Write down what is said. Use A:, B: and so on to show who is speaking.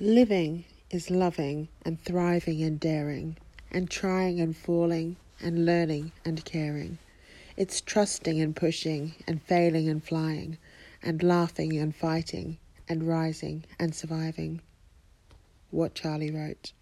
A: Living is loving and thriving and daring, and trying and falling, and learning and caring. It's trusting and pushing, and failing and flying, and laughing and fighting, and rising and surviving. What Charlie wrote.